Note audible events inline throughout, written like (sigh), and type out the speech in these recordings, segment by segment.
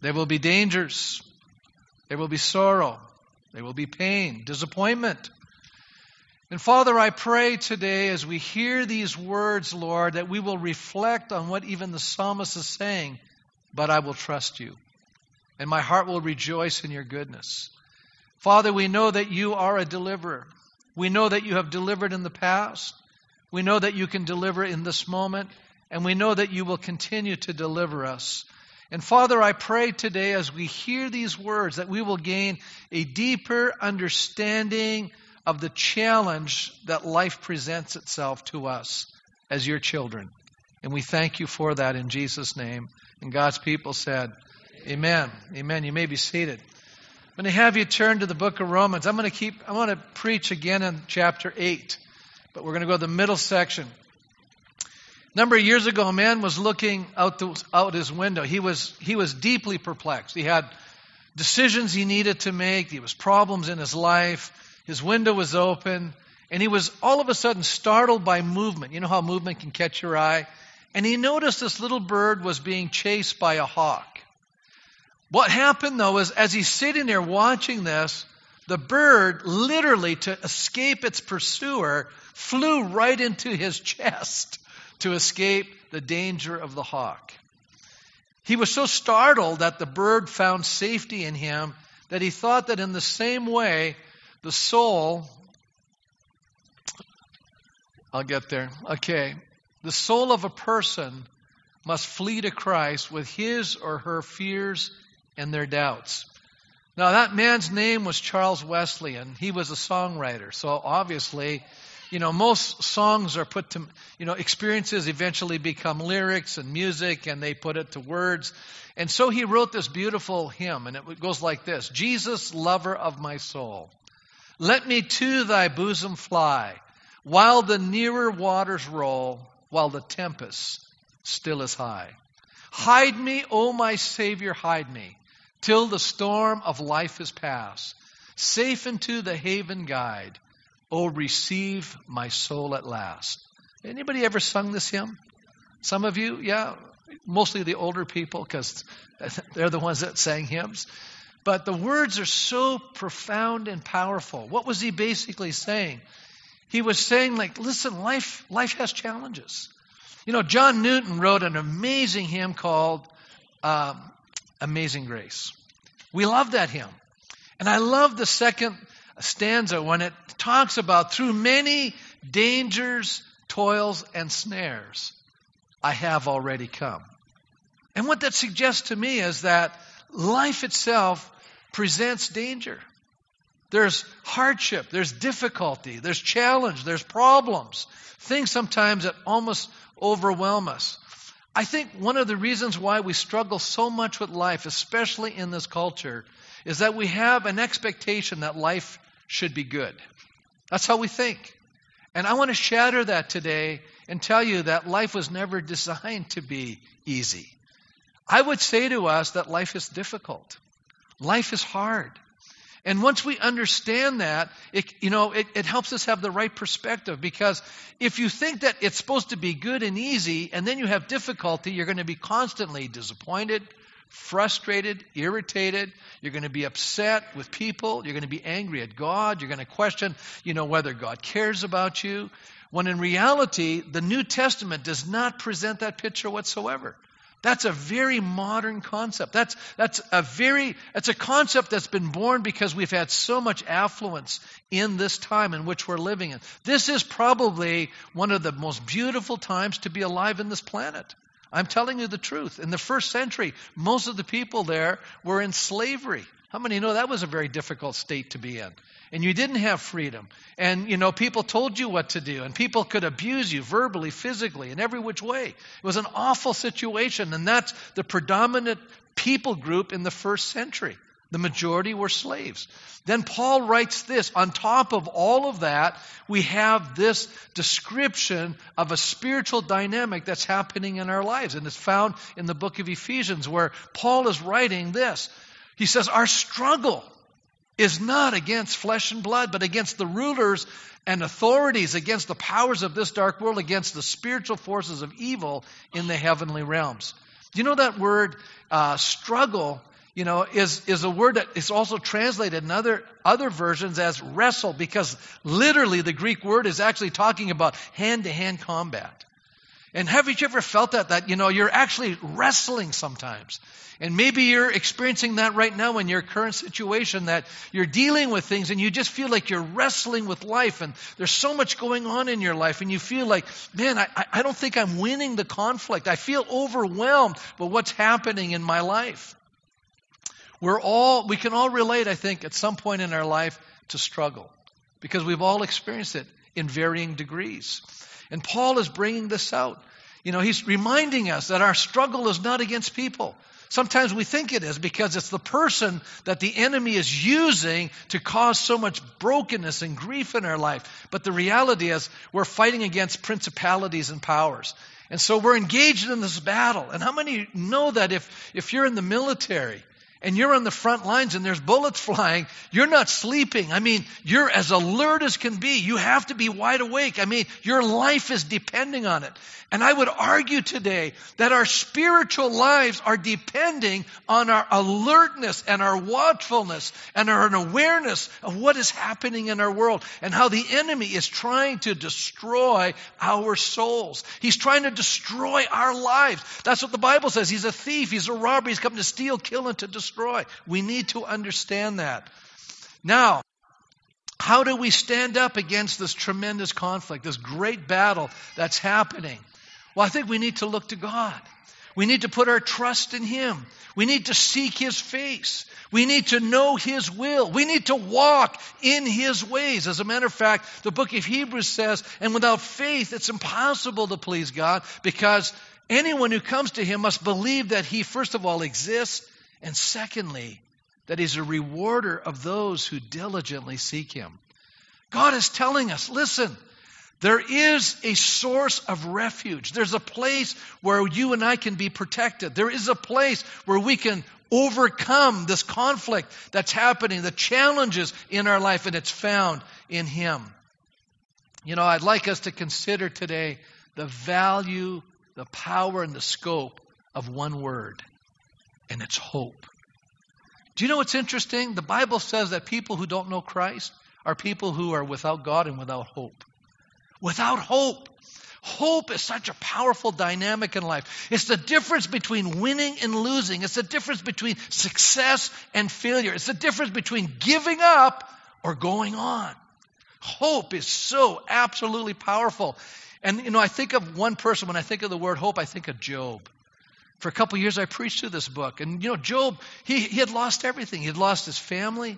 There will be dangers. There will be sorrow. There will be pain, disappointment. And Father, I pray today as we hear these words, Lord, that we will reflect on what even the psalmist is saying, but I will trust you. And my heart will rejoice in your goodness. Father, we know that you are a deliverer. We know that you have delivered in the past. We know that you can deliver in this moment. And we know that you will continue to deliver us. And Father, I pray today as we hear these words that we will gain a deeper understanding of the challenge that life presents itself to us as your children. And we thank you for that in Jesus' name. And God's people said, Amen. Amen. You may be seated. I'm going to have you turn to the book of Romans. I'm going to keep, I want to preach again in chapter 8, but we're going to go to the middle section. Number of years ago, a man was looking out, the, out his window. He was, he was deeply perplexed. He had decisions he needed to make, there was problems in his life. His window was open, and he was all of a sudden startled by movement. You know how movement can catch your eye? And he noticed this little bird was being chased by a hawk. What happened though is as he's sitting there watching this, the bird literally to escape its pursuer flew right into his (laughs) chest to escape the danger of the hawk. He was so startled that the bird found safety in him that he thought that in the same way, the soul, I'll get there. Okay. The soul of a person must flee to Christ with his or her fears and their doubts. Now, that man's name was Charles Wesley, and he was a songwriter. So, obviously, you know, most songs are put to, you know, experiences eventually become lyrics and music and they put it to words. And so he wrote this beautiful hymn and it goes like this Jesus, lover of my soul, let me to thy bosom fly while the nearer waters roll, while the tempest still is high. Hide me, O my Savior, hide me, till the storm of life is past. Safe into the haven guide Oh, receive my soul at last. Anybody ever sung this hymn? Some of you, yeah, mostly the older people because (laughs) they're the ones that sang hymns. But the words are so profound and powerful. What was he basically saying? He was saying, like, listen, life, life has challenges. You know, John Newton wrote an amazing hymn called um, Amazing Grace. We love that hymn. And I love the second stanza when it talks about through many dangers, toils, and snares, I have already come. And what that suggests to me is that life itself presents danger. There's hardship, there's difficulty, there's challenge, there's problems, things sometimes that almost overwhelm us. I think one of the reasons why we struggle so much with life, especially in this culture, is that we have an expectation that life should be good. That's how we think. And I want to shatter that today and tell you that life was never (laughs) designed to be easy. I would say to us that life is difficult. Life is hard. And once we understand that, it, you know, it, it helps us have the right perspective because if you think that it's supposed to be good and easy and then you have difficulty, you're going to be constantly disappointed, frustrated, irritated. You're going to be upset with people. You're going to be angry at God. You're going to question, you know, whether God cares about you. When in reality, the New Testament does not present that picture whatsoever. That's a very modern concept. That's, that's a very, that's a concept that's been born because we've had so much affluence in this time in which we're living in. This is probably one of the most beautiful times to be alive in this planet. I'm telling you the truth. In the first century, most of the people there were in slavery. How many know that was a very difficult state to be in? And you didn't have freedom. And, you know, people told you what to do, and people could abuse you verbally, physically, in every which way. It was an awful situation, and that's the predominant people group in the first century. The majority were slaves. Then Paul writes this on top of all of that, we have this description of a spiritual dynamic that's happening in our lives. And it's found in the book of Ephesians where Paul is writing this. He says, Our struggle is not against flesh and blood, but against the rulers and authorities, against the powers of this dark world, against the spiritual forces of evil in the heavenly realms. Do you know that word uh, struggle? You know, is, is a word that is also translated in other, other versions as wrestle because literally the Greek word is actually talking about hand to hand combat. And haven't you ever felt that? That, you know, you're actually wrestling sometimes. And maybe you're experiencing that right now in your current situation that you're dealing with things and you just feel like you're wrestling with life and there's so much going on in your life and you feel like, man, I, I don't think I'm winning the conflict. I feel overwhelmed by what's happening in my life. We're all, we can all relate, I think, at some point in our life to struggle because we've all experienced it in varying degrees. And Paul is bringing this out. You know, he's reminding us that our struggle is not against people. Sometimes we think it is because it's the person that the enemy is using to cause so much brokenness and grief in our life. But the reality is we're fighting against principalities and powers. And so we're engaged in this battle. And how many know that if, if you're in the military and you're on the front lines and there's bullets (laughs) flying, you're not sleeping. I mean, you're as alert as can be. You have to be wide awake. I mean, your life is depending on it. And I would argue today that our spiritual lives are depending on our alertness and our watchfulness and our awareness of what is happening in our world and how the enemy is trying to destroy our souls. He's trying to destroy our lives. That's what the Bible says. He's a thief. He's a robber. He's come to steal, kill, and to destroy. We need to understand that. Now, how do we stand up against this tremendous conflict, this great battle that's happening? Well, I think we need to look to God. We need to put our trust in Him. We need to seek His face. We need to know His will. We need to walk in His ways. As a matter of fact, the book of Hebrews says, and without faith, it's impossible to please God because anyone who comes to Him must believe that He, first of all, exists, and secondly, that He's a rewarder of those who diligently seek Him. God is telling us, listen, there is a source of refuge. There's a place where you and I can be protected. There is a place where we can overcome this conflict that's happening, the challenges in our life, and it's found in Him. You know, I'd like us to consider today the value, the power, and the scope of one word, and it's hope. Do you know what's interesting? The Bible says that people who don't know Christ are people who are without God and without hope without hope. Hope is such a powerful dynamic in life. It's the difference between winning and losing. It's the difference between success and failure. It's the difference between giving up or going on. Hope is so absolutely powerful. And, you know, I think of one person, when I think of the word hope, I think of Job. For a couple years, I preached through this book. And, you know, Job, he, he had lost everything. He had lost his family,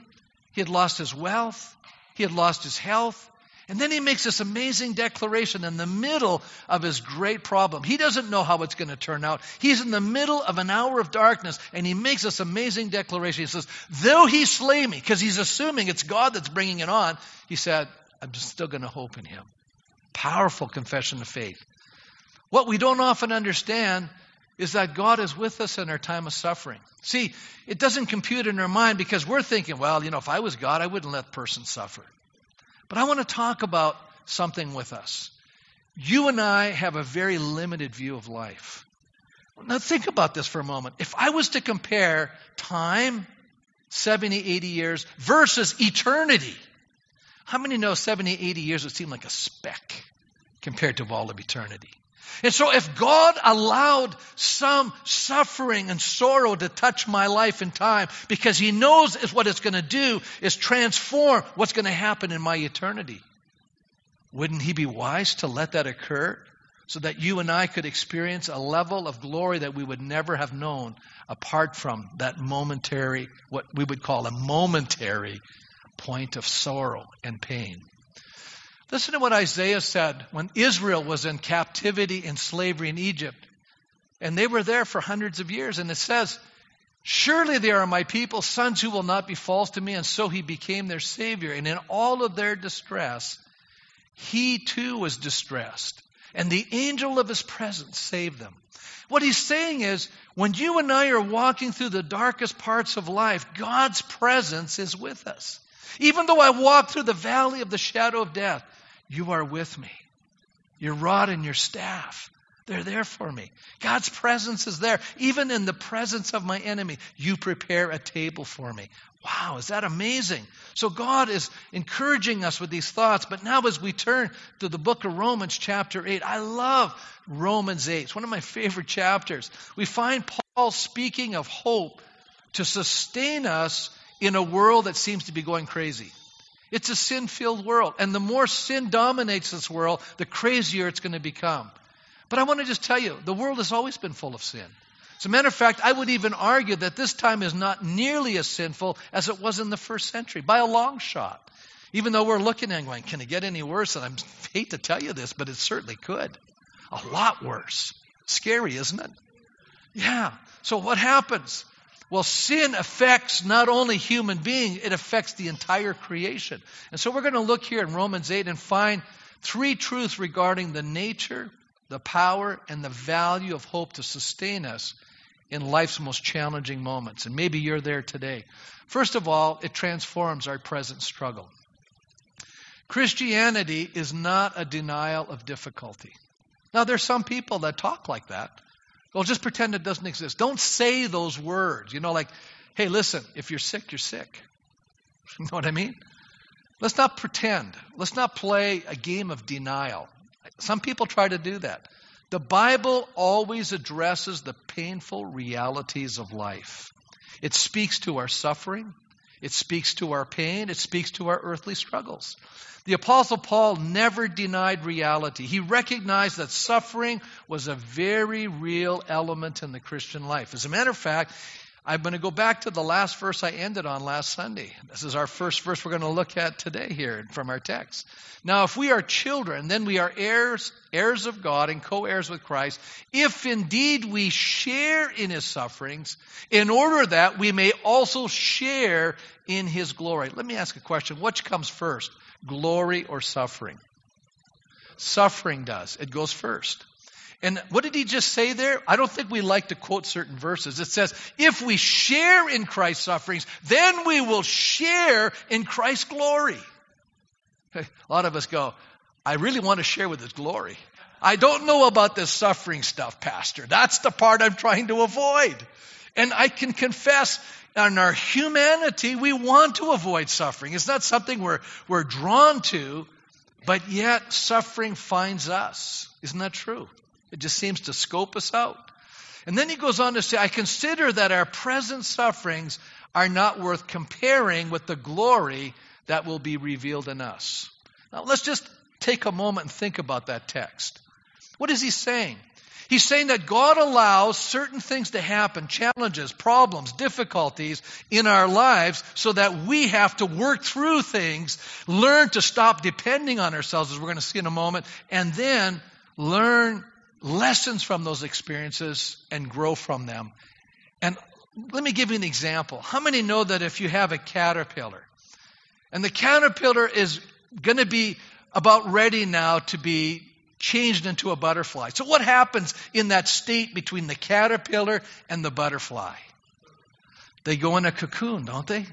he had lost his wealth, he had lost his health, and then he makes this amazing declaration in the middle of his great problem. He doesn't know how it's going to turn out. He's in the middle of an hour of darkness, and he makes this amazing declaration. He says, Though he slay me, because he's assuming it's God that's bringing it on, he said, I'm still going to hope in him. Powerful confession of faith. What we don't often understand is that God is with us in our time of suffering. See, it doesn't compute in our mind because we're thinking, well, you know, if I was God, I wouldn't let person suffer. But I want to talk about something with us. You and I have a very limited view of life. Now, think about this for a moment. If I was to compare time, 70, 80 years, versus eternity, how many know 70, 80 years would seem like a speck compared to all of eternity? And so, if God allowed some suffering and sorrow to touch my life in time, because He knows is what it's going to do is transform what's going to happen in my eternity, wouldn't He be wise to let that occur so that you and I could experience a level of glory that we would never have known apart from that momentary, what we would call a momentary point of sorrow and pain? Listen to what Isaiah said when Israel was in captivity and slavery in Egypt. And they were there for hundreds of years. And it says, Surely they are my people, sons who will not be false to me. And so he became their Savior. And in all of their distress, he too was distressed. And the angel of his presence saved them. What he's saying is, when you and I are walking through the darkest parts of life, God's presence is with us. Even though I walk through the valley of the shadow of death, you are with me. Your rod and your staff, They're there for me. God's presence is there. Even in the presence of my enemy, you prepare a table for me. Wow, is that amazing? So God is encouraging us with these thoughts. But now, as we turn to the book of Romans, chapter 8, I love Romans 8. It's one of my favorite chapters. We find Paul speaking of hope to sustain us in a world that seems to be going crazy. It's a sin filled world. And the more sin dominates this world, the crazier it's going to become. But I want to just tell you, the world has always been full of sin. As a matter of fact, I would even argue that this time is not nearly as sinful as it was in the first century, by a long shot. Even though we're looking and going, can it get any worse? And I (laughs) hate to tell you this, but it certainly could. A lot worse. Scary, isn't it? Yeah. So what happens? Well, sin affects not only human beings, it affects the entire creation. And so we're going to look here in Romans 8 and find three truths regarding the nature, the power, and the value of hope to sustain us in life's most challenging moments. And maybe you're there today. First of all, it transforms our present struggle. Christianity is not a denial of difficulty. Now, there's some people that talk like that. Well, just pretend it doesn't exist. Don't say those words. You know, like, hey, listen, if you're sick, you're sick. (laughs) You know what I mean? Let's not pretend. Let's not play a game of denial. Some people try to do that. The Bible always addresses the painful realities of life. It speaks to our suffering, it speaks to our pain, it speaks to our earthly struggles. The Apostle Paul never denied reality. He recognized that suffering was a very real element in the Christian life. As a matter of fact, I'm going to go back to the last verse I ended on last Sunday. This is our first verse we're going to look at today here from our text. Now, if we are children, then we are heirs, heirs of God and co heirs with Christ, if indeed we share in his sufferings, in order that we may also share in his glory. Let me ask a question which comes first, glory or suffering? Suffering does, it goes first. And what did he just say there? I don't think we like to quote certain verses. It says, if we share in Christ's sufferings, then we will share in Christ's glory. A lot of us go, I really want to share with his glory. I don't know about this suffering stuff, Pastor. That's the part I'm trying to avoid. And I can confess, in our humanity, we want to avoid suffering. It's not something we're, we're drawn to, but yet suffering finds us. Isn't that true? It just seems to scope us out. And then he goes on to say, I consider that our present sufferings are not worth comparing with the glory that will be revealed in us. Now, let's just take a moment and think about that text. What is he saying? He's saying that God allows certain things to happen, challenges, problems, difficulties in our lives so that we have to work through things, learn to stop depending on ourselves, as we're going to see in a moment, and then learn lessons from those experiences and grow from them. And let me give you an example. How many know that if you have a caterpillar, and the caterpillar is going to be about ready now to be changed into a butterfly. So, what happens in that state between the caterpillar and the butterfly? They go in a cocoon, don't they?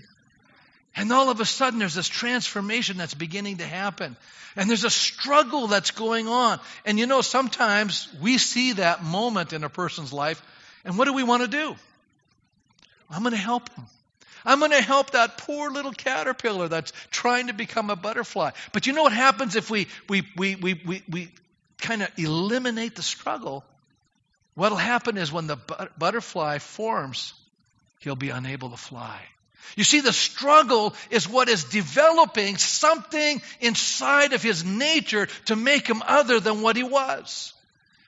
And all of a sudden, there's this transformation that's beginning to happen. And there's a struggle that's going on. And you know, sometimes we see that moment in a person's life, and what do we want to do? I'm going to help him. I'm going to help that poor little caterpillar that's trying to become a butterfly. But you know what happens if we, we, we, we, we, we kind of eliminate the struggle? What'll happen is when the butterfly forms, he'll be unable to fly. You see, the struggle is what is developing something inside of his nature to make him other than what he was.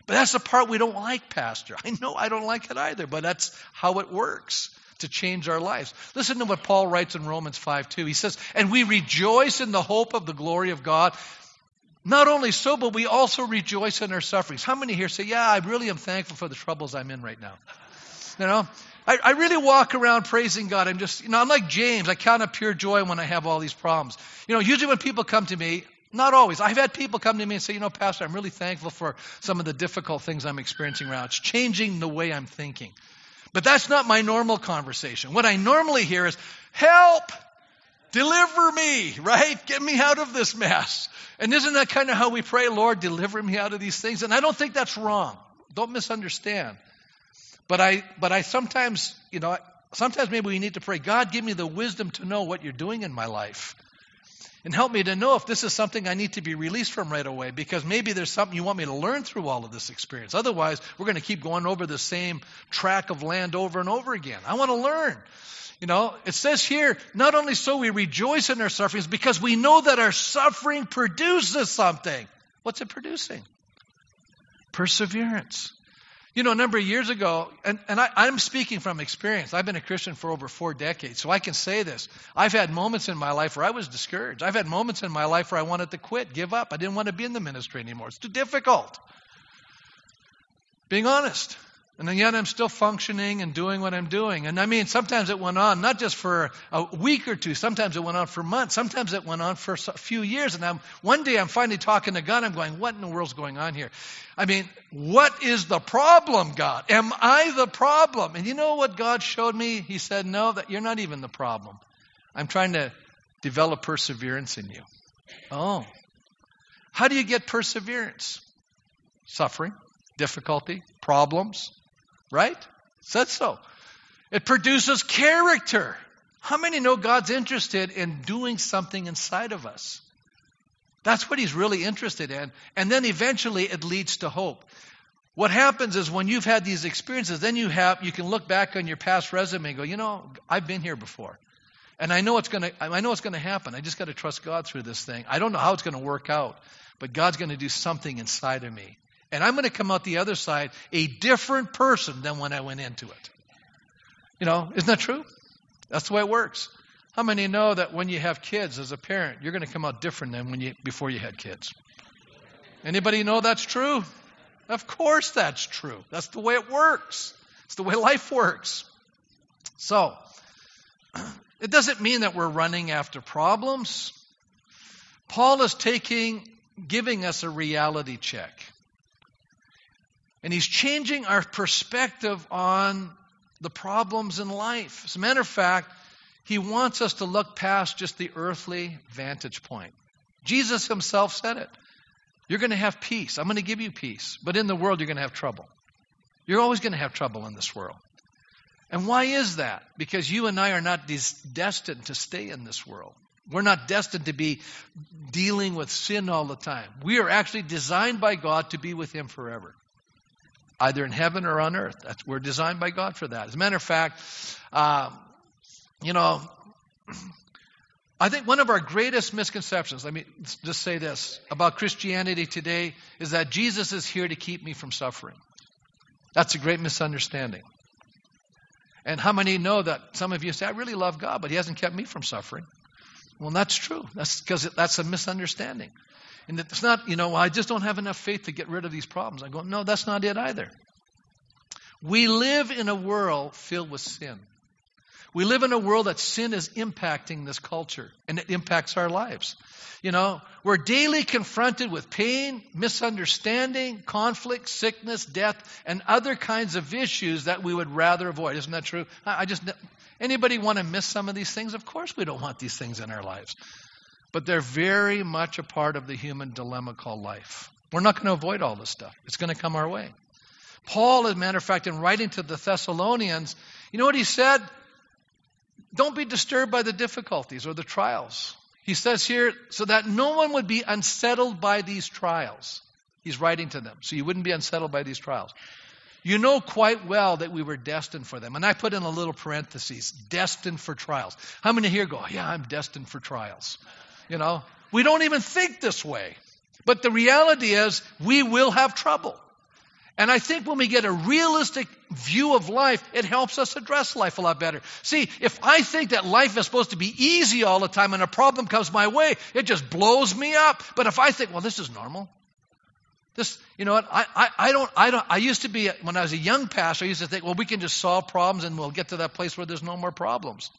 But that's the part we don't like, Pastor. I know I don't like it either, but that's how it works to change our lives. Listen to what Paul writes in Romans 5 2. He says, And we rejoice in the hope of the glory of God. Not only so, but we also rejoice in our sufferings. How many here say, Yeah, I really am thankful for the troubles I'm in right now? You know, I, I, really walk around praising God. I'm just, you know, I'm like James. I count up pure joy when I have all these problems. You know, usually when people come to me, not always. I've had people come to me and say, you know, Pastor, I'm really thankful for some of the difficult things I'm experiencing around. It's changing the way I'm thinking. But that's not my normal conversation. What I normally hear is, help! Deliver me, right? Get me out of this mess. And isn't that kind of how we pray, Lord, deliver me out of these things? And I don't think that's wrong. don't misunderstand. But I, but I sometimes, you know, sometimes maybe we need to pray, God, give me the wisdom to know what you're doing in my life. And help me to know if this is something I need to be released from right away, because maybe there's something you want me to learn through all of this experience. Otherwise, we're going to keep going over the same track of land over and over again. I want to learn. You know, it says here, not only so we rejoice in our sufferings, because we know that our suffering produces something. What's it producing? Perseverance. You know, a number of years ago, and, and I, I'm speaking from experience. I've been a Christian for over four decades, so I can say this. I've had moments in my life where I was discouraged. I've had moments in my life where I wanted to quit, give up. I didn't want to be in the ministry anymore. It's too difficult. Being honest. And yet I'm still functioning and doing what I'm doing. And I mean, sometimes it went on not just for a week or two. Sometimes it went on for months. Sometimes it went on for a few years. And I'm, one day I'm finally talking to God. I'm going, what in the world's going on here? I mean, what is the problem, God? Am I the problem? And you know what God showed me? He said, no, that you're not even the problem. I'm trying to develop perseverance in you. Oh. How do you get perseverance? Suffering, difficulty, problems, Right? Said so. It produces character. How many know God's interested in doing something inside of us? That's what he's really interested in. And then eventually it leads to hope. What happens is when you've had these experiences, then you have you can look back on your past resume and go, you know, I've been here before. And I know it's gonna I know it's gonna happen. I just gotta trust God through this thing. I don't know how it's gonna work out, but God's gonna do something inside of me. And I'm going to come out the other side a different person than when I went into it. You know, isn't that true? That's the way it works. How many know that when you have kids as a parent, you're going to come out different than when you before you had kids? Anybody know that's true? Of course that's true. That's the way it works. It's the way life works. So, (clears throat) it doesn't mean that we're running after problems. Paul is taking giving us a reality check. And he's changing our perspective on the problems in life. As a matter of fact, he wants us to look past just the earthly vantage point. Jesus himself said it. You're going to have peace. I'm going to give you peace. But in the world, you're going to have trouble. You're always going to have trouble in this world. And why is that? Because you and I are not des- destined to stay in this world. We're not destined to be dealing with sin all the time. We are actually designed by God to be with Him forever either in heaven or on earth. That's, we're designed by God for that. As a matter of fact, uh, you know, I think one of our greatest misconceptions, let me just say this, about Christianity today is that Jesus is here to keep me from suffering. That's a great misunderstanding. And how many know that some of you say, I really love God, but He hasn't kept me from suffering? Well, that's true. That's because that's a misunderstanding. And it's not, you know, I just don't have enough faith to get rid of these problems. I go, no, that's not it either. We live in a world filled with sin. We live in a world that sin is impacting this culture and it impacts our lives. You know, we're daily confronted with pain, misunderstanding, conflict, sickness, death, and other kinds of issues that we would rather avoid. Isn't that true? I just, anybody want to miss some of these things? Of course we don't want these things in our lives. But they're very much a part of the human dilemma called life. We're not going to avoid all this stuff, it's going to come our way. Paul, as a matter of fact, in writing to the Thessalonians, you know what he said? Don't be disturbed by the difficulties or the trials. He says here, so that no one would be unsettled by these trials. He's writing to them, so you wouldn't be unsettled by these trials. You know quite well that we were destined for them. And I put in a little parenthesis, destined for trials. How many here go, yeah, I'm destined for trials? You know, we don't even think this way. But the reality is, we will have trouble. And I think when we get a realistic view of life, it helps us address life a lot better. See, if I think that life is supposed to be easy all the time and a problem comes my way, it just blows me up. But if I think, well, this is normal. This, you know what? I, I, I don't, I don't, I used to be, when I was a young pastor, I used to think, well, we can just solve problems and we'll get to that place where there's no more problems.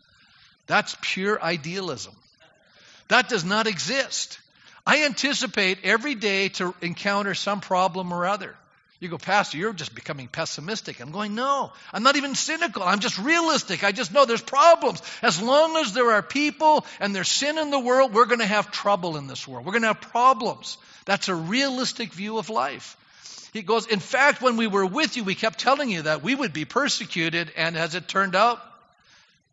That's pure idealism. That does not exist. I anticipate every day to encounter some problem or other. You go, Pastor, you're just becoming pessimistic. I'm going, no, I'm not even cynical. I'm just realistic. I just know there's problems. As long as there are people and there's sin in the world, we're going to have trouble in this world. We're going to have problems. That's a realistic view of life. He goes, In fact, when we were with you, we kept telling you that we would be persecuted, and as it turned out,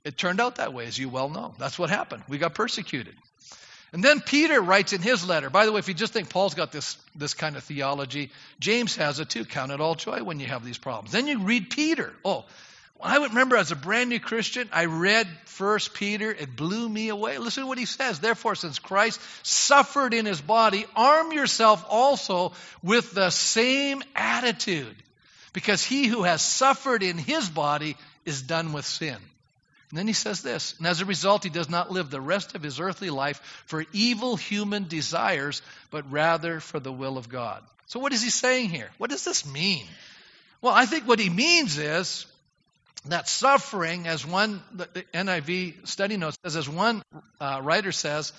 it turned out that way, as you well know. That's what happened. We got persecuted. And then Peter writes in his letter. By the way, if you just think Paul's got this, this kind of theology, James has it too. Count it all joy when you have these problems. Then you read Peter. Oh, I remember as a brand new Christian, I read First Peter. It blew me away. Listen to what he says. Therefore, since Christ suffered in his body, arm yourself also with the same attitude, because he who has suffered in his body is done with sin. And then he says this, and as a result, he does not live the rest of his earthly life for evil human desires, but rather for the will of God. So, what is he saying here? What does this mean? Well, I think what he means is that suffering, as one, the NIV study notes says, as one uh, writer says,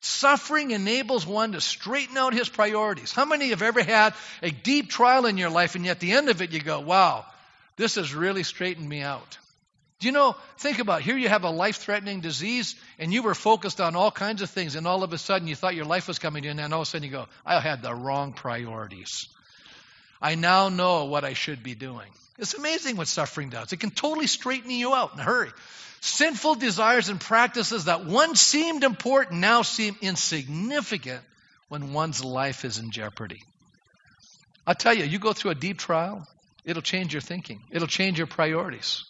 suffering enables one to straighten out his priorities. How many have ever had a deep trial in your life, and yet at the end of it you go, wow, this has really straightened me out? Do you know, think about it. here you have a life threatening disease and you were focused on all kinds of things and all of a sudden you thought your life was coming to an end all of a sudden you go, I had the wrong priorities. I now know what I should be doing. It's amazing what suffering does. It can totally straighten you out in a hurry. Sinful desires and practices that once seemed important now seem insignificant when one's life is in jeopardy. I'll tell you, you go through a deep trial, it'll change your thinking, it'll change your priorities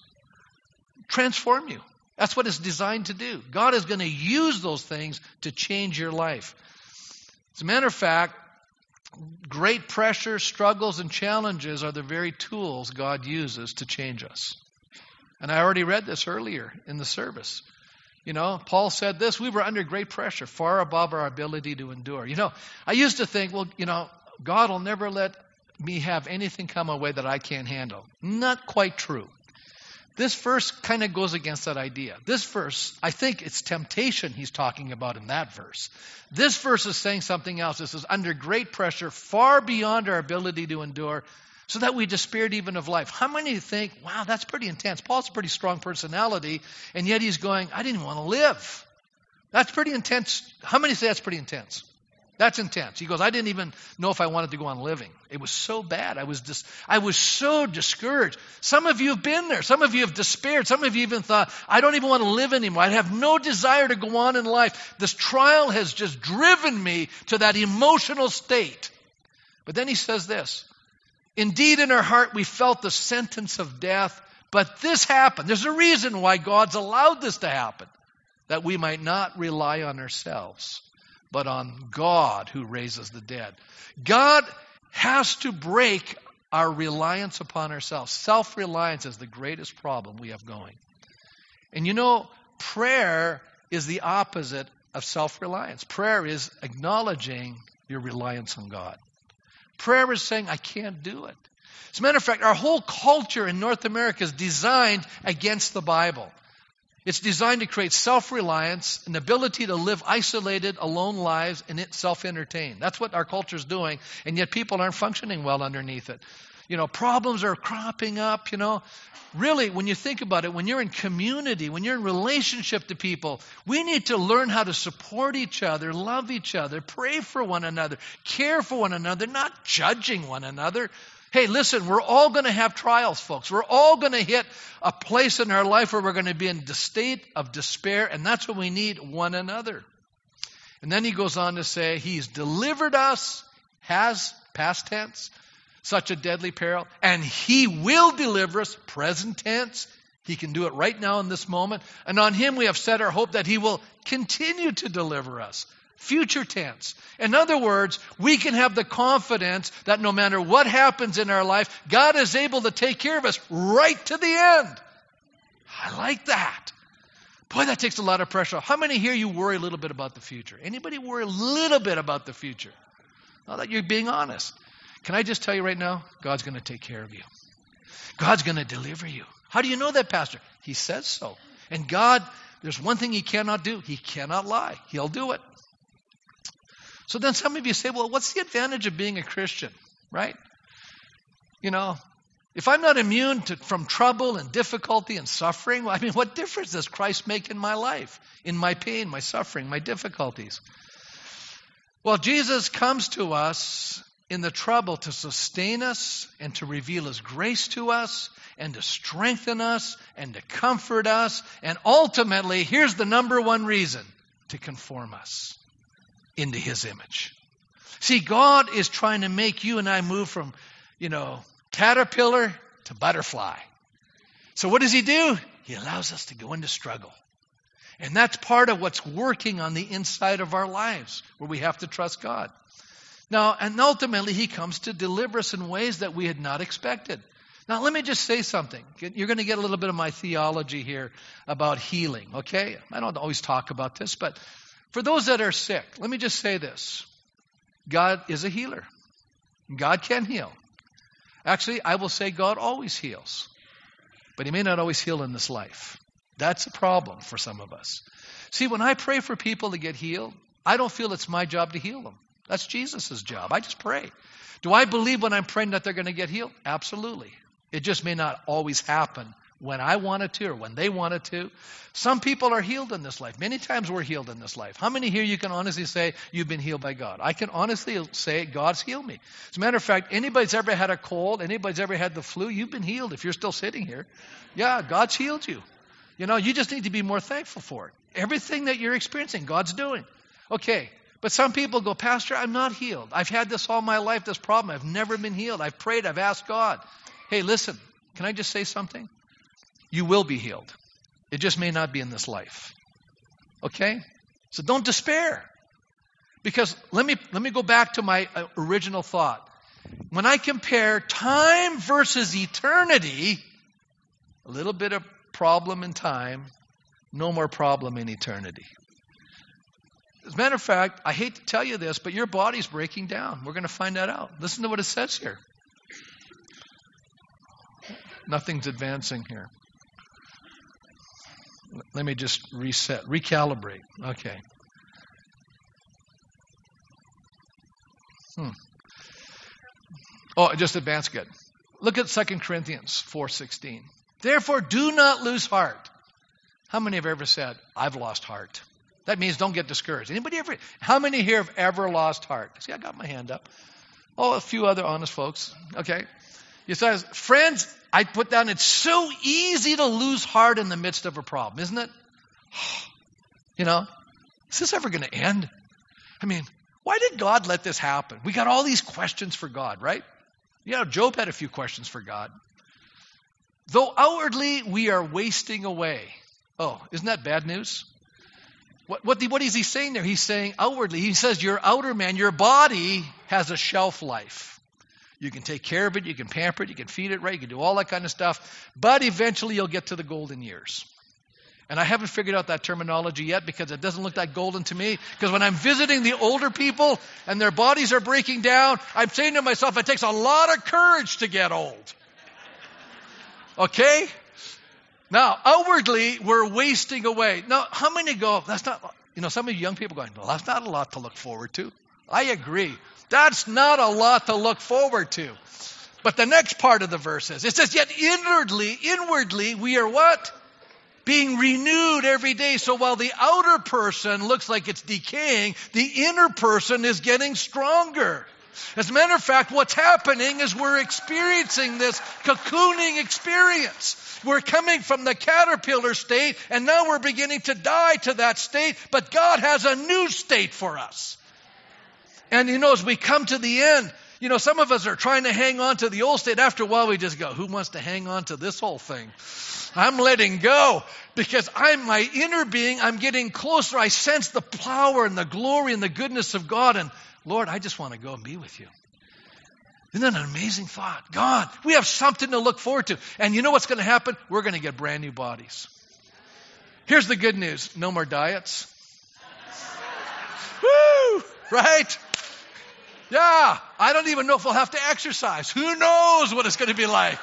transform you. That's what it's designed to do. God is going to use those things to change your life. As a matter of fact, great pressure, struggles, and challenges are the very tools God uses to change us. And I already read this earlier in the service. You know, Paul said this we were under great pressure, far above our ability to endure. You know, I used to think, well, you know, God will never let me have anything come away that I can't handle. Not quite true. This verse kind of goes against that idea. This verse, I think it's temptation he's talking about in that verse. This verse is saying something else. This is under great pressure, far beyond our ability to endure, so that we despaired even of life. How many think, wow, that's pretty intense? Paul's a pretty strong personality, and yet he's going, I didn't want to live. That's pretty intense. How many say that's pretty intense? That's intense. He goes, I didn't even know if I wanted to go on living. It was so bad. I was just, I was so discouraged. Some of you have been there. Some of you have despaired. Some of you even thought, I don't even want to live anymore. I have no desire to go on in life. This trial has just driven me to that emotional state. But then he says this Indeed, in our heart, we felt the sentence of death, but this happened. There's a reason why God's allowed this to happen, that we might not rely on ourselves but on God who raises the dead. God has to break our reliance upon ourselves. Self reliance is the greatest problem we have going. And you know, prayer is the opposite of self reliance. Prayer is acknowledging your reliance on God. Prayer is saying, I can't do it. As a matter of fact, our whole culture in North America is designed against the Bible. It's designed to create self reliance, an ability to live isolated, alone lives, and self entertain. That's what our culture is doing, and yet people aren't functioning well underneath it. You know, problems are cropping up, you know. Really, when you think about it, when you're in community, when you're in relationship to people, we need to learn how to support each other, love each other, pray for one another, care for one another, not judging one another. Hey, listen, we're all going to have trials, folks. We're all going to hit a place in our life where we're going to be in the state of despair, and that's when we need one another. And then he goes on to say, He's delivered us, has, past tense, such a deadly peril, and He will deliver us, present tense. He can do it right now in this moment. And on Him we have set our hope that He will continue to deliver us future tense. In other words, we can have the confidence that no matter what happens in our life, God is able to take care of us right to the end. I like that. Boy, that takes a lot of pressure off. How many here you worry a little bit about the future? Anybody worry a little bit about the future? Now that you're being honest. Can I just tell you right now? God's going to take care of you. God's going to deliver you. How do you know that, Pastor? He says so. And God, there's one thing He cannot do He cannot lie. He'll do it. So then some of you say, well, what's the advantage of being a Christian, right? You know, if I'm not immune to, from trouble and difficulty and suffering, I mean, what difference does Christ make in my life, in my pain, my suffering, my difficulties? Well, Jesus comes to us in the trouble to sustain us and to reveal His grace to us and to strengthen us and to comfort us. And ultimately, here's the number one reason to conform us into His image. See, God is trying to make you and I move from, you know, caterpillar to butterfly. So what does He do? He allows us to go into struggle. And that's part of what's working on the inside of our lives, where we have to trust God. Now, and ultimately, He comes to deliver us in ways that we had not expected. Now, let me just say something. You're going to get a little bit of my theology here about healing, okay? I don't always talk about this, but for those that are sick, let me just say this God is a healer, God can heal. Actually, I will say God always heals, but He may not always heal in this life. That's a problem for some of us. See, when I pray for people to get healed, I don't feel it's my job to heal them. That's Jesus' job. I just pray. Do I believe when I'm praying that they're going to get healed? Absolutely. It just may not always happen when I wanted to or when they wanted to. Some people are healed in this life. Many times we're healed in this life. How many here you can honestly say you've been healed by God? I can honestly say God's healed me. As a matter of fact, anybody's ever had a cold, anybody's ever had the flu, you've been healed if you're still sitting here. Yeah, God's healed you. You know, you just need to be more thankful for it. Everything that you're experiencing, God's doing. Okay, but some people go, Pastor, I'm not healed. I've had this all my life, this problem. I've never been healed. I've prayed, I've asked God. Hey, listen, can I just say something? You will be healed. It just may not be in this life. Okay? So don't despair. Because let me let me go back to my uh, original thought. When I compare time versus eternity, a little bit of problem in time, no more problem in eternity. As a matter of fact, I hate to tell you this, but your body's breaking down. We're going to find that out. Listen to what it says here. Nothing's advancing here. Let me just reset, recalibrate. Okay. Hmm. Oh, just advance good. Look at 2 Corinthians 4:16. Therefore do not lose heart. How many have ever said, I've lost heart? That means don't get discouraged. Anybody ever how many here have ever lost heart? See, I got my hand up. Oh, a few other honest folks. Okay. He says, friends, I put down, it's so easy to lose heart in the midst of a problem, isn't it? (sighs) You know, is this ever going to end? I mean, why did God let this happen? We got all these questions for God, right? You know, Job had a few questions for God. Though outwardly we are wasting away. Oh, isn't that bad news? What, what, what is he saying there? He's saying outwardly, he says your outer man, your body has a shelf life. You can take care of it, you can pamper it, you can feed it right, you can do all that kind of stuff, but eventually you'll get to the golden years. And I haven't figured out that terminology yet because it doesn't look that golden to me. Because when I'm visiting the older people and their bodies are breaking down, I'm saying to myself, it takes a lot of courage to get old. Okay? Now, outwardly, we're wasting away. Now, how many go, that's not, you know, some of you young people going, well, that's not a lot to look forward to. I agree. That's not a lot to look forward to. But the next part of the verse is, it says, yet inwardly, inwardly, we are what? Being renewed every day. So while the outer person looks like it's decaying, the inner person is getting stronger. As a matter of fact, what's happening is we're experiencing this cocooning experience. We're coming from the caterpillar state, and now we're beginning to die to that state, but God has a new state for us. And you know, as we come to the end, you know, some of us are trying to hang on to the old state. After a while, we just go, who wants to hang on to this whole thing? I'm letting go because I'm my inner being. I'm getting closer. I sense the power and the glory and the goodness of God. And Lord, I just want to go and be with you. Isn't that an amazing thought? God, we have something to look forward to. And you know what's going to happen? We're going to get brand new bodies. Here's the good news no more diets. (laughs) Woo! Right? Yeah, I don't even know if we'll have to exercise. Who knows what it's going to be like?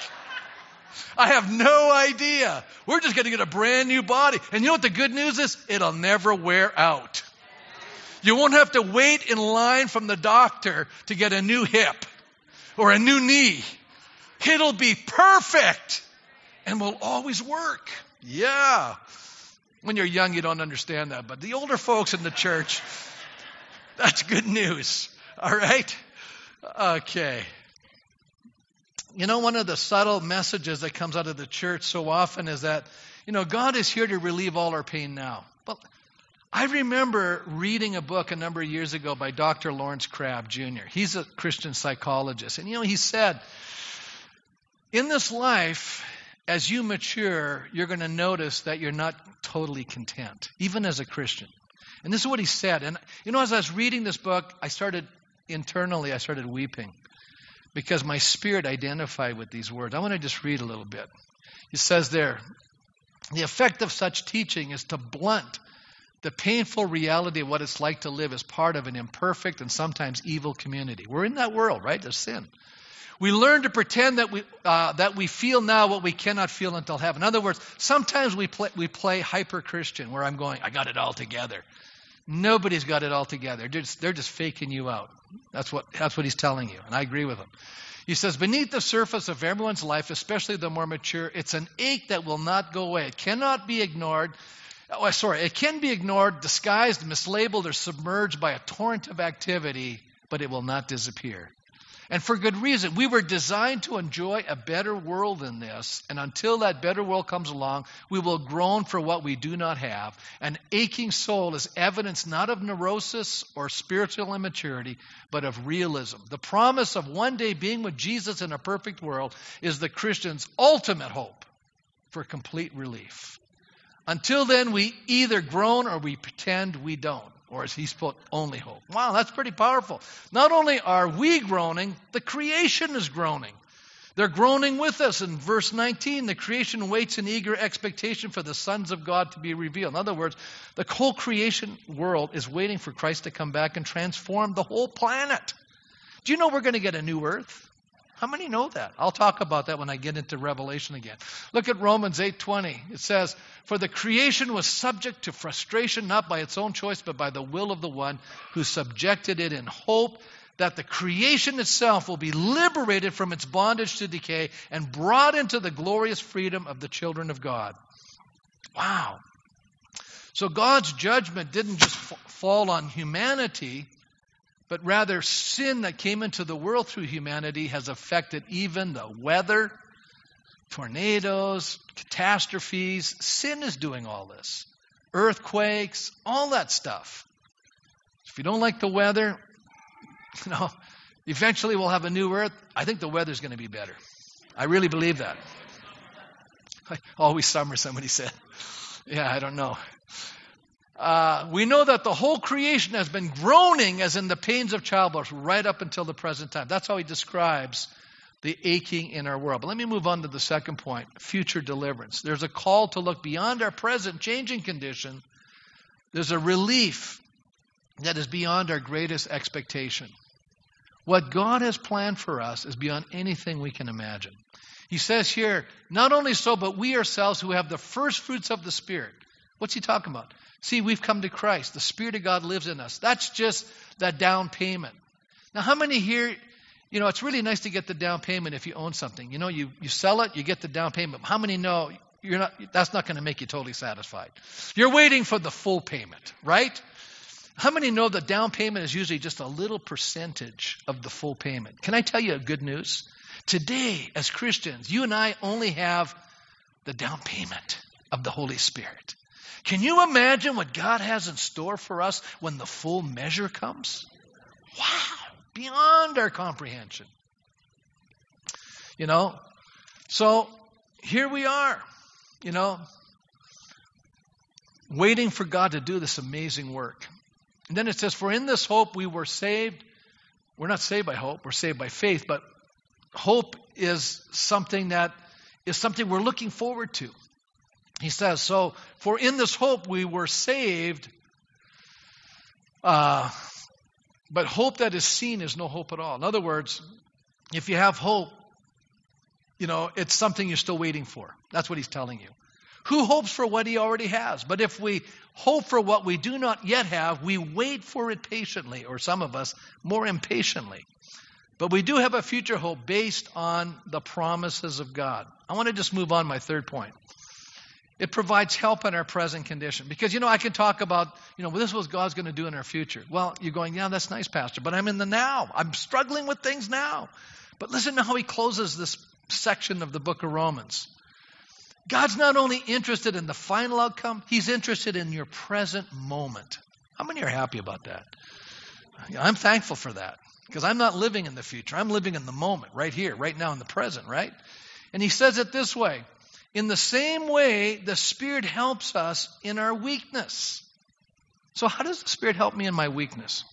I have no idea. We're just going to get a brand new body. And you know what the good news is? It'll never wear out. You won't have to wait in line from the doctor to get a new hip or a new knee. It'll be perfect and will always work. Yeah. When you're young, you don't understand that. But the older folks in the church, that's good news. (laughs) All right? Okay. You know, one of the subtle messages that comes out of the church so often is that, you know, God is here to relieve all our pain now. But I remember reading a book a number of years ago by Dr. Lawrence Crabb Jr. He's a Christian psychologist. And, you know, he said, in this life, as you mature, you're going to notice that you're not totally content, even as a Christian. And this is what he said. And, you know, as I was reading this book, I started internally, I started weeping because my spirit identified with these words. I want to just read a little bit. It says there, the effect of such teaching is to blunt the painful reality of what it's like to live as part of an imperfect and sometimes evil community. We're in that world, right? There's sin. We learn to pretend that we, uh, that we feel now what we cannot feel until heaven. In other words, sometimes we play, we play hyper Christian, where I'm going, I got it all together. Nobody's got it all together. They're just, they're just faking you out. That's what, that's what he's telling you, and I agree with him. He says, beneath the surface of everyone's life, especially the more mature, it's an ache that will not go away. It cannot be ignored. Oh, uh, sorry, it can be ignored, disguised, mislabeled, or submerged by a torrent of activity, but it will not disappear. And for good reason. We were designed to enjoy a better world than this. And until that better world comes along, we will groan for what we do not have. An aching soul is evidence not of neurosis or spiritual immaturity, but of realism. The promise of one day being with Jesus in a perfect world is the Christian's ultimate hope for complete relief. Until then, we either groan or we pretend we don't or as he's put, only hope. Wow, that's pretty powerful. Not only are we groaning, the creation is groaning. They're groaning with us. In verse 19, the creation waits in eager expectation for the sons of God to be revealed. In other words, the whole creation world is waiting for Christ to come back and transform the whole planet. Do you know we're going to get a new earth? How many know that? I'll talk about that when I get into Revelation again. Look at Romans 8:20. It says, "For the creation was subject to frustration not by its own choice but by the will of the one who subjected it in hope that the creation itself will be liberated from its bondage to decay and brought into the glorious freedom of the children of God." Wow. So God's judgment didn't just fall on humanity, but rather sin that came into the world through humanity has affected even the weather, tornadoes, catastrophes. Sin is doing all this. Earthquakes, all that stuff. If you don't like the weather, (laughs) you know, eventually we'll have a new earth. I think the weather's going to be better. I really believe that. (laughs) Always summer, somebody said. Yeah, I don't know uh, we know that the whole creation has been groaning as in the pains of childbirth right up until the present time. That's how he describes the aching in our world. But let me move on to the second point future deliverance. There's a call to look beyond our present changing condition, there's a relief that is beyond our greatest expectation. What God has planned for us is beyond anything we can imagine. He says here, not only so, but we ourselves who have the first fruits of the Spirit. What's he talking about? See, we've come to Christ. The Spirit of God lives in us. That's just that down payment. Now, how many here, you know, it's really nice to get the down payment if you own something. You know, you, you sell it, you get the down payment. How many know you're not, that's not going to make you totally satisfied? You're waiting for the full payment, right? How many know the down payment is usually just a little percentage of the full payment? Can I tell you a good news? Today, as Christians, you and I only have the down payment of the Holy Spirit. Can you imagine what God has in store for us when the full measure comes? Wow, beyond our comprehension. You know, so here we are, you know, waiting for God to do this amazing work. And then it says, For in this hope we were saved. We're not saved by hope, we're saved by faith, but hope is something that is something we're looking forward to. He says, So, for in this hope we were saved, uh, but hope that is seen is no hope at all. In other words, if you have hope, you know, it's something you're still waiting for. That's what he's telling you. Who hopes for what he already has? But if we hope for what we do not yet have, we wait for it patiently, or some of us more impatiently. But we do have a future hope based on the promises of God. I want to just move on my third point. It provides help in our present condition. Because, you know, I can talk about, you know, well, this is what God's going to do in our future. Well, you're going, yeah, that's nice, Pastor, but I'm in the now. I'm struggling with things now. But listen to how he closes this section of the book of Romans. God's not only interested in the final outcome, He's interested in your present moment. How many are happy about that? I'm thankful for that because I'm not living in the future. I'm living in the moment, right here, right now in the present, right? And He says it this way In the same way, the Spirit helps us in our weakness. So, how does the Spirit help me in my weakness?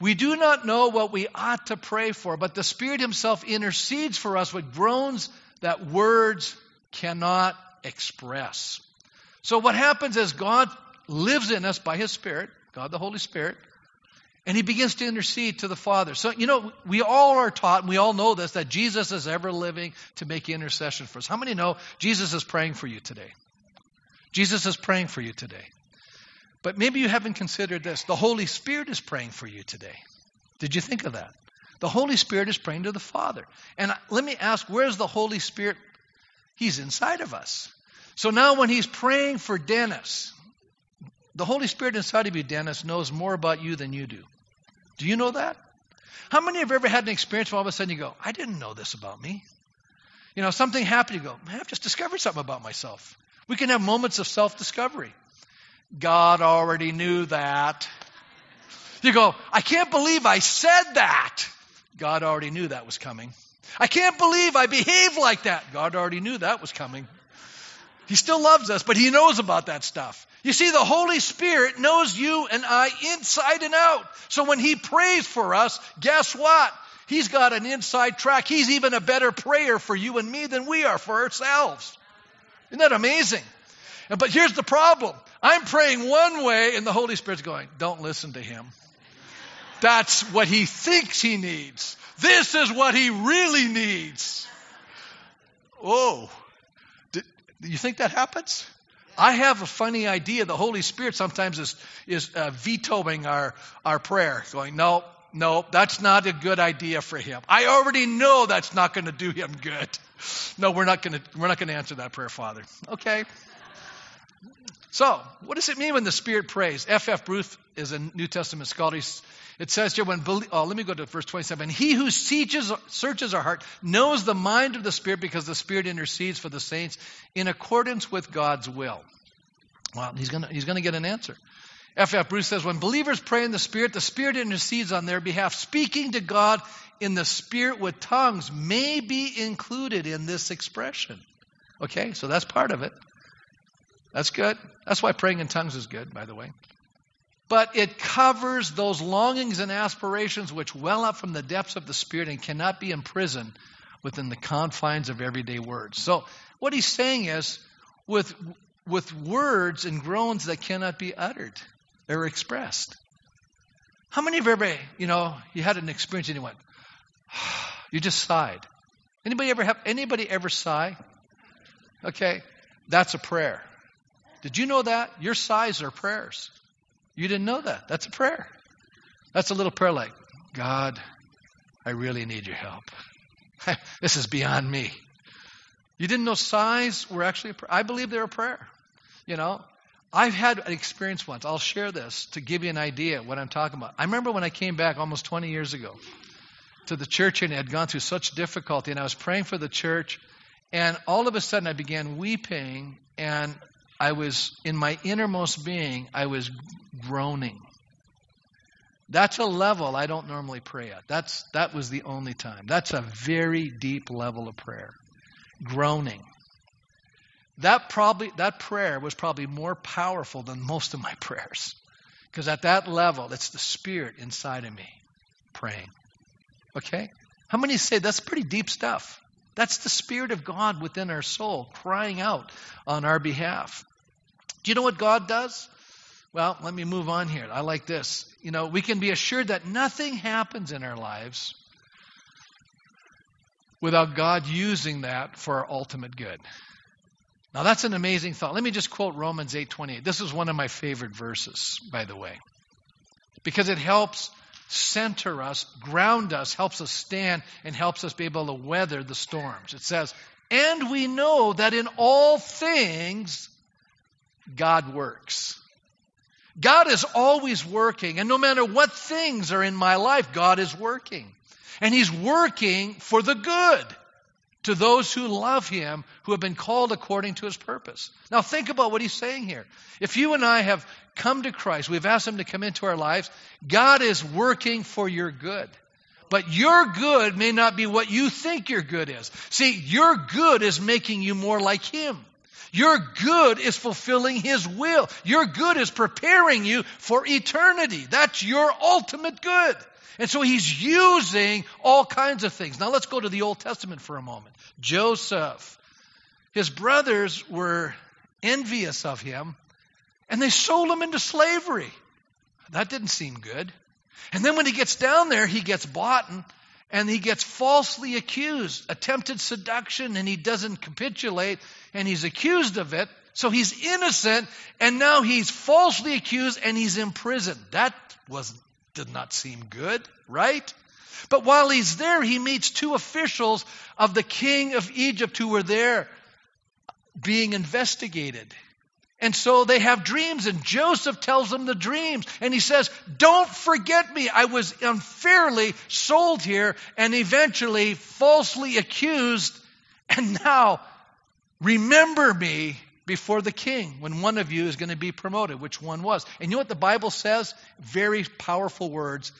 We do not know what we ought to pray for, but the Spirit Himself intercedes for us with groans that words cannot express. So, what happens is God lives in us by His Spirit, God the Holy Spirit, and He begins to intercede to the Father. So, you know, we all are taught, and we all know this, that Jesus is ever living to make intercession for us. How many know Jesus is praying for you today? Jesus is praying for you today. But maybe you haven't considered this. The Holy Spirit is praying for you today. Did you think of that? The Holy Spirit is praying to the Father. And let me ask, where's the Holy Spirit? He's inside of us. So now when he's praying for Dennis, the Holy Spirit inside of you, Dennis, knows more about you than you do. Do you know that? How many have ever had an experience where all of a sudden you go, I didn't know this about me? You know, something happened, you go, man, I've just discovered something about myself. We can have moments of self discovery. God already knew that. You go, I can't believe I said that. God already knew that was coming. I can't believe I behaved like that. God already knew that was coming. He still loves us, but He knows about that stuff. You see, the Holy Spirit knows you and I inside and out. So when He prays for us, guess what? He's got an inside track. He's even a better prayer for you and me than we are for ourselves. Isn't that amazing? But here's the problem I'm praying one way, and the Holy Spirit's going, don't listen to him. That's what he thinks he needs. This is what he really needs. Oh, you think that happens? I have a funny idea. The Holy Spirit sometimes is, is uh, vetoing our, our prayer, going, no, no, that's not a good idea for him. I already know that's not going to do him good. No, we're not going to, we're not going to answer that prayer, Father. Okay. So, what does it mean when the Spirit prays? F. F. Bruce is a New Testament scholar. It says here, when, oh, let me go to verse 27. He who searches, searches our heart knows the mind of the Spirit because the Spirit intercedes for the saints in accordance with God's will. Well, he's going he's to get an answer. F.F. F. Bruce says, when believers pray in the Spirit, the Spirit intercedes on their behalf. Speaking to God in the Spirit with tongues may be included in this expression. Okay, so that's part of it. That's good. That's why praying in tongues is good, by the way. But it covers those longings and aspirations which well up from the depths of the Spirit and cannot be imprisoned within the confines of everyday words. So, what he's saying is, with, with words and groans that cannot be uttered or expressed. How many of you ever, you know, you had an experience and you went, (sighs) you just sighed. Anybody ever have anybody ever sigh? Okay, that's a prayer. Did you know that? Your sighs are prayers. You didn't know that. That's a prayer. That's a little prayer like, God, I really need your help. (laughs) this is beyond me. You didn't know sighs were actually a prayer. I believe they're a prayer. You know, I've had an experience once. I'll share this to give you an idea what I'm talking about. I remember when I came back almost 20 years ago to the church and had gone through such difficulty, and I was praying for the church, and all of a sudden I began weeping, and I was, in my innermost being, I was groaning. That's a level I don't normally pray at. That's, that was the only time. That's a very deep level of prayer. Groaning. That probably that prayer was probably more powerful than most of my (laughs) prayers. Because at that level, it's the spirit inside of me praying. Okay? How many say that's pretty deep stuff? That's the Spirit of God within our soul crying out on our behalf. Do you know what God does? Well, let me move on here. I like this. You know, we can be assured that nothing happens in our lives without God using that for our ultimate good. Now that's an amazing thought. Let me just quote Romans 8:28. This is one of my favorite verses, by the way. Because it helps center us, ground us, helps us stand and helps us be able to weather the storms. It says, "And we know that in all things God works. God is always working, and no matter what things are in my life, God is working. And He's working for the good to those who love Him, who have been called according to His purpose. Now, think about what He's saying here. If you and I have come to Christ, we've asked Him to come into our lives, God is working for your good. But your good may not be what you think your good is. See, your good is making you more like Him. Your good is fulfilling His will. Your good is preparing you for eternity. That's your ultimate good. And so He's using all kinds of things. Now let's go to the Old Testament for a moment. Joseph. His brothers were envious of him and they sold him into slavery. That didn't seem good. And then when he gets down there, he gets bought and, and he gets falsely accused, attempted seduction, and he doesn't capitulate, and he's accused of it. So he's innocent, and now he's falsely accused and he's imprisoned. That was did not seem good, right? But while he's there, he meets two officials of the king of Egypt who were there being investigated. And so they have dreams, and Joseph tells them the dreams. And he says, Don't forget me. I was unfairly sold here and eventually falsely accused. And now remember me before the king when one of you is going to be promoted, which one was. And you know what the Bible says? Very powerful words.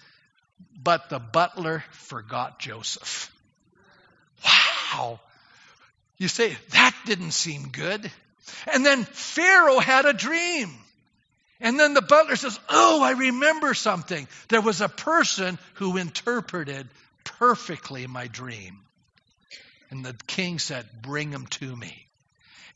But the butler forgot Joseph. Wow. You say, that didn't seem good. And then Pharaoh had a dream. And then the butler says, Oh, I remember something. There was a person who interpreted perfectly my dream. And the king said, Bring him to me.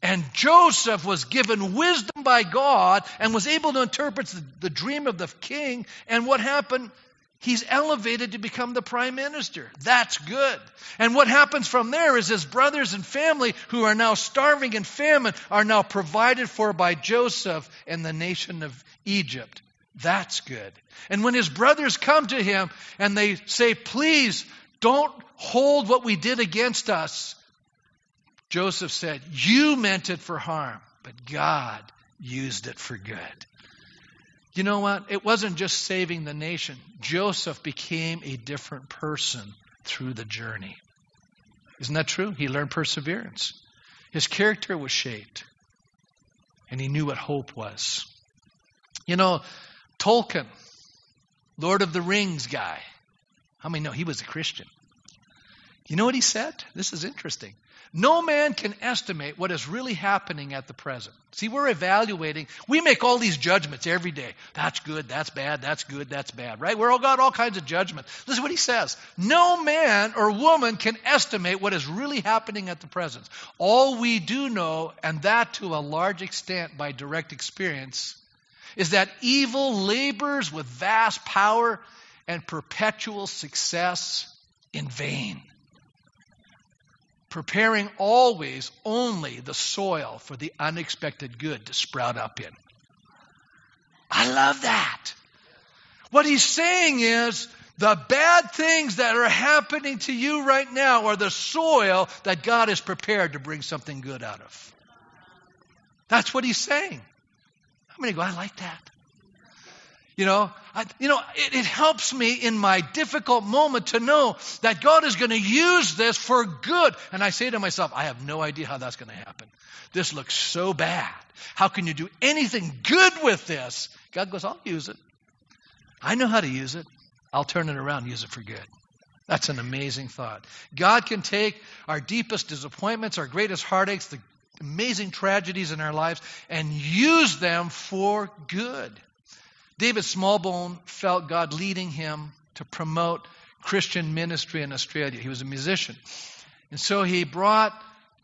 And Joseph was given wisdom by God and was able to interpret the, dream of the king. And what happened? He's elevated to become the prime minister. That's good. And what happens from there is his brothers and family, who are now starving and famine, are now provided for by Joseph and the nation of Egypt. That's good. And when his brothers come to him and they say, Please don't hold what we did against us, Joseph said, You meant it for harm, but God used it for good. You know what? It wasn't just saving the nation. Joseph became a different person through the journey. Isn't that true? He learned perseverance. His character was shaped, and he knew what hope was. You know, Tolkien, Lord of the Rings guy, how many know he was a Christian? You know what he said? This is interesting. No man can estimate what is really happening at the present. See, we're evaluating. We make all these judgments every day. That's good, that's bad, that's good, that's bad, right? We're all got all kinds of judgments. Listen what he says. No man or woman can estimate what is really happening at the present. All we do know, and that to a large extent by direct experience, is that evil labors with vast power and perpetual success in vain preparing always only the soil for the unexpected good to sprout up in. I love that. What he's saying is the bad things that are happening to you right now are the soil that God is prepared to bring something good out of. That's what he's saying. Going to go, I like that. You know, I, you know, it, it helps me in my difficult moment to know that God is going to use this for good. And I say to myself, I have no idea how that's going to happen. This looks so bad. How can you do anything good with this? God goes, I'll use it. I know how to use it. I'll turn it around and use it for good. That's an amazing thought. God can take our deepest disappointments, our greatest heartaches, the amazing tragedies in our lives, and use them for good. David Smallbone felt God leading him to promote Christian ministry in Australia. He was a musician. And so he brought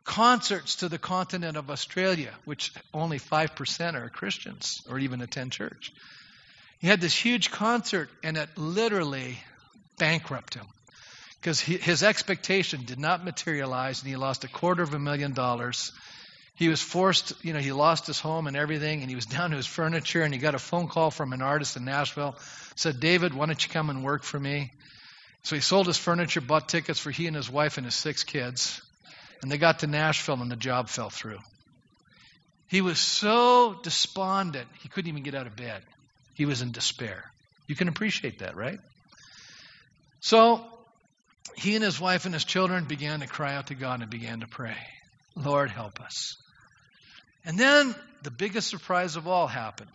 concerts to the continent of Australia, which only 5% are Christians or even attend church. He had this huge concert, and it literally bankrupted him because his expectation did not materialize, and he lost a quarter of a million dollars he was forced, you know, he lost his home and everything, and he was (laughs) down to his furniture, and he got a phone call from an artist in Nashville. Said, David, why don't you come and work for me? So he sold his furniture, bought tickets for he and his wife and his six kids, and they got to Nashville, and the job fell through. He was so despondent, he couldn't even get out of bed. He was in despair. You can appreciate that, right? So he and his wife and his children began to cry out to God and began to pray, Lord, help us. And then the biggest surprise of all happened.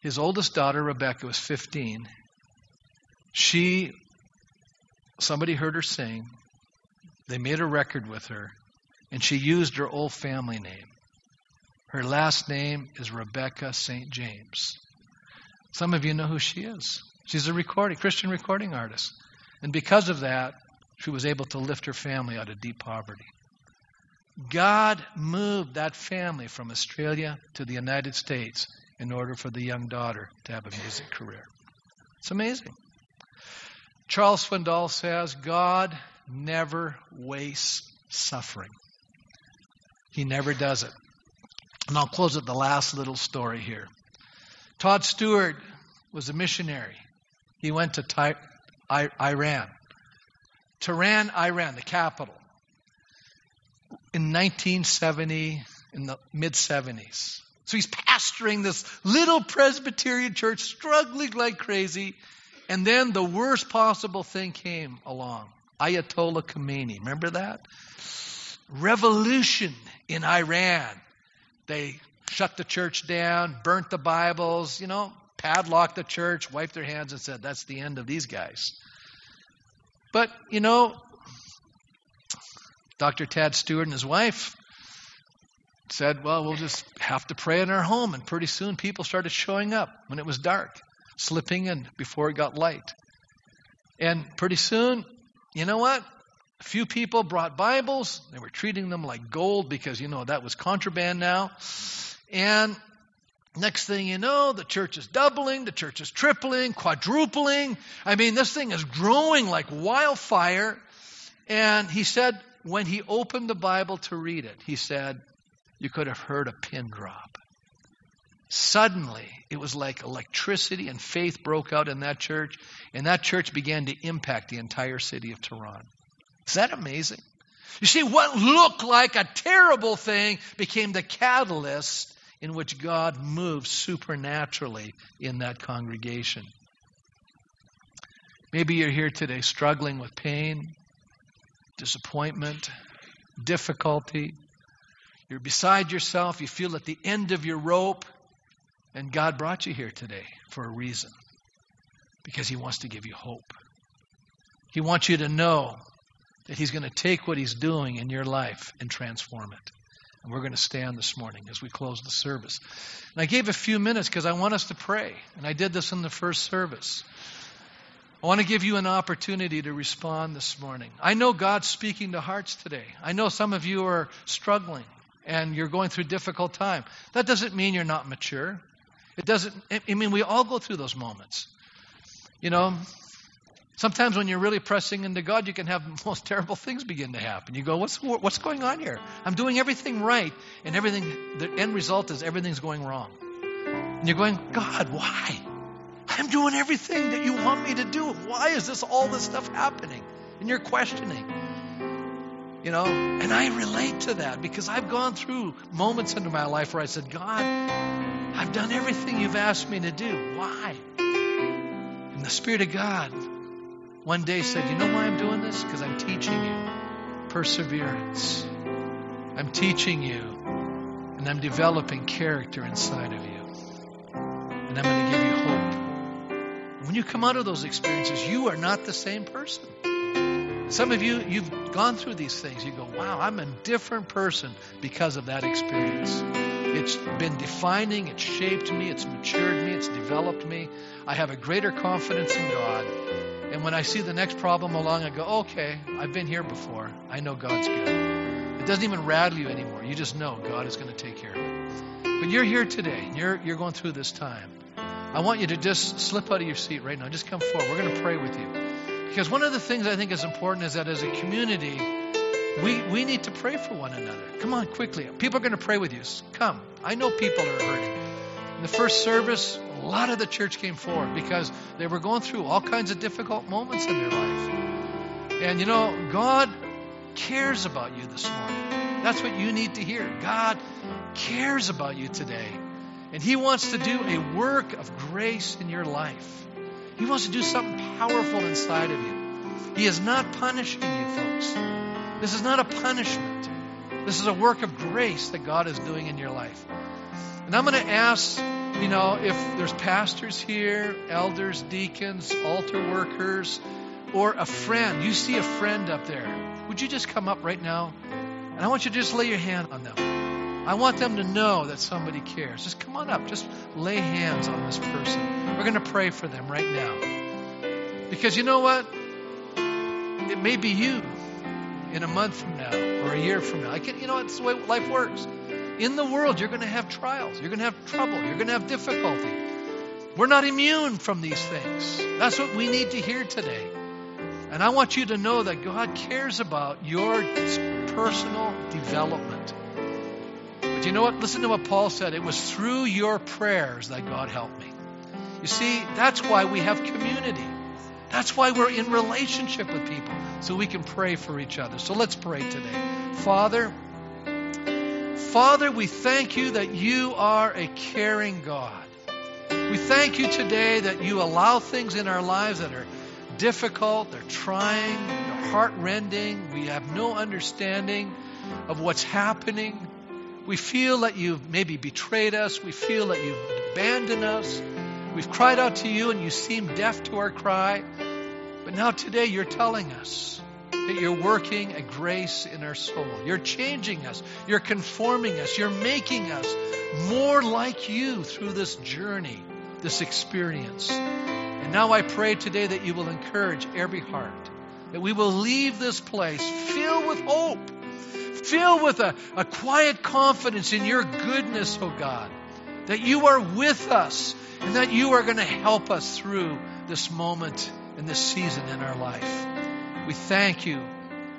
His oldest daughter, Rebecca, was 15. She, somebody heard her sing. They made a record with her, and she used her old family name. Her last name is Rebecca St. James. Some of you know who she is. She's a recording, Christian recording artist. And because of that, she was able to lift her family out of deep poverty. God moved that family from Australia to the United States in order for the young daughter to have a music career. It's amazing. Charles Swindoll says God never wastes suffering. He never does it. And I'll close with the last little story here. Todd Stewart was a missionary. He went to Ty- I- Iran. Tehran, Iran, the capital. In 1970, in the mid 70s. So he's pastoring this little Presbyterian church, struggling like crazy. And then the worst possible thing came along Ayatollah Khomeini. Remember that? Revolution in Iran. They shut the church down, burnt the Bibles, you know, padlocked the church, wiped their hands, and said, That's the end of these guys. But, you know, Dr. Tad Stewart and his wife said, well, we'll just have to pray in our home. And pretty soon people started showing up when it was dark, slipping in before it got light. And pretty soon, you know what? A few people brought Bibles. They were treating them like gold because, you know, that was contraband now. And next thing you know, the church is doubling, the church is tripling, quadrupling. I mean, this thing is growing like wildfire. And he said, when he opened the Bible to read it, he said, you could have heard a pin drop. Suddenly, it was like electricity and faith broke out in that church, and that church began to impact the entire city of Tehran. Is that amazing? You see, what looked like a terrible thing became the catalyst in which God moved supernaturally in that congregation. Maybe you're here today struggling with pain, disappointment, difficulty, you're beside yourself. You feel at the end of your rope. And God brought you here today for a reason because He wants to give you hope. He wants you to know that He's going to take what He's doing in your life and transform it. And we're going to stand this morning as we close the service. And I gave a few minutes because I want us to pray. And I did this in the first service. I want to give you an opportunity to respond this morning. I know God's speaking to hearts today. I know some of you are struggling and you're going through difficult time. That doesn't mean you're not mature. It doesn't, I mean, we all go through those moments. You know, sometimes when you're really pressing into God, you can have the (laughs) most terrible things begin to happen. You go, what's, what's going on here? I'm doing everything right, and everything, the end result is everything's going wrong. And you're going, God, why? I'm doing everything that you want me to do. Why is this all this stuff happening? And you're questioning. You know, and I relate to that because I've gone through moments into my life where I said, God, I've done everything you've asked me to do. Why? And the Spirit of God one day said, You know why I'm doing this? Because I'm teaching you perseverance. I'm teaching you, and I'm developing character inside of you. And I'm going to give you. When you come out of those experiences, you are not the same person. Some of you, you've gone through these things. You go, wow, I'm a different person because of that experience. It's been defining, it's shaped me, it's matured me, it's developed me. I have a greater confidence in God. And when I see the next problem along, I go, okay, I've been here before. I know God's good. It doesn't even rattle you anymore. You just know God is going to take care of it. But you're here today. You're, you're going through this time. I want you to just slip out of your seat right now. Just come forward. We're going to pray with you. Because one of the things I think is important is that as a community, we, we need to pray for one another. Come on, quickly. People are going to pray with you. Come. I know people are hurting. In the first service, a lot of the church came forward because they were going through all kinds of difficult moments in their life. And you know, God cares about you this morning. That's what you need to hear. God cares about you today. And He wants to do a work of grace in your life. He wants to do something powerful inside of you. He is not punishing you, folks. This is not a punishment. This is a work of grace that God is doing in your life. And I'm going to ask, you know, if there's pastors here, elders, deacons, altar workers, or a friend. You see a friend up there. Would you just come up right now? And I want you to just lay your hand on them. I want them to know that somebody cares. Just come on up. Just lay hands on this person. We're going to pray for them right now. Because you know what? It may be you in a month from now or a year from now. I can, you know, it's the way life works. In the world, you're going to have trials. You're going to have trouble. You're going to have difficulty. We're not immune from these things. That's what we need to hear today. And I want you to know that God cares about your personal development. You know what? Listen to what Paul said. It was through your prayers that God helped me. You see, that's why we have community. That's why we're in relationship with people, so we can pray for each other. So let's pray today. Father, Father, we thank you that you are a caring God. We thank you today that you allow things in our lives that are difficult, they're trying, they're heartrending. We have no understanding of what's happening. We feel that you've maybe betrayed us. We feel that you've abandoned us. We've cried out to you and you seem deaf to our cry. But now today you're telling us that you're working a grace in our soul. You're changing us. You're conforming us. You're making us more like you through this journey, this experience. And now I pray today that you will encourage every heart, that we will leave this place filled with hope, filled with a, a quiet confidence in your goodness, oh God, that you are with us and that you are going to help us through this moment and this season in our life. We thank you.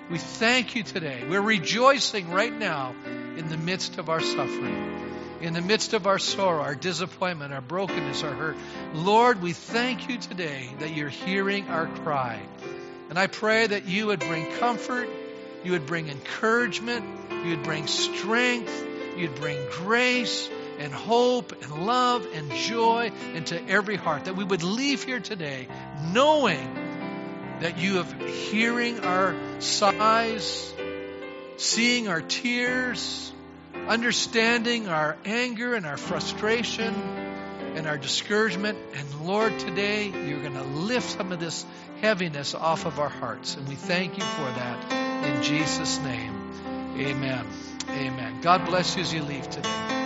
We thank you today. We're rejoicing right now in the midst of our suffering, in the midst of our sorrow, our disappointment, our brokenness, our hurt. Lord, we thank you today that you're hearing our cry. And I pray that you would bring comfort, you would bring encouragement, you would bring strength, you'd bring grace and hope and love and joy into every heart. That we would leave here today knowing that you have hearing our sighs, seeing our tears, understanding our anger and our frustration and our discouragement. And Lord, today you're going to lift some of this heaviness off of our hearts. And we thank you for that in Jesus' name. Amen. Amen. God bless you as you leave today.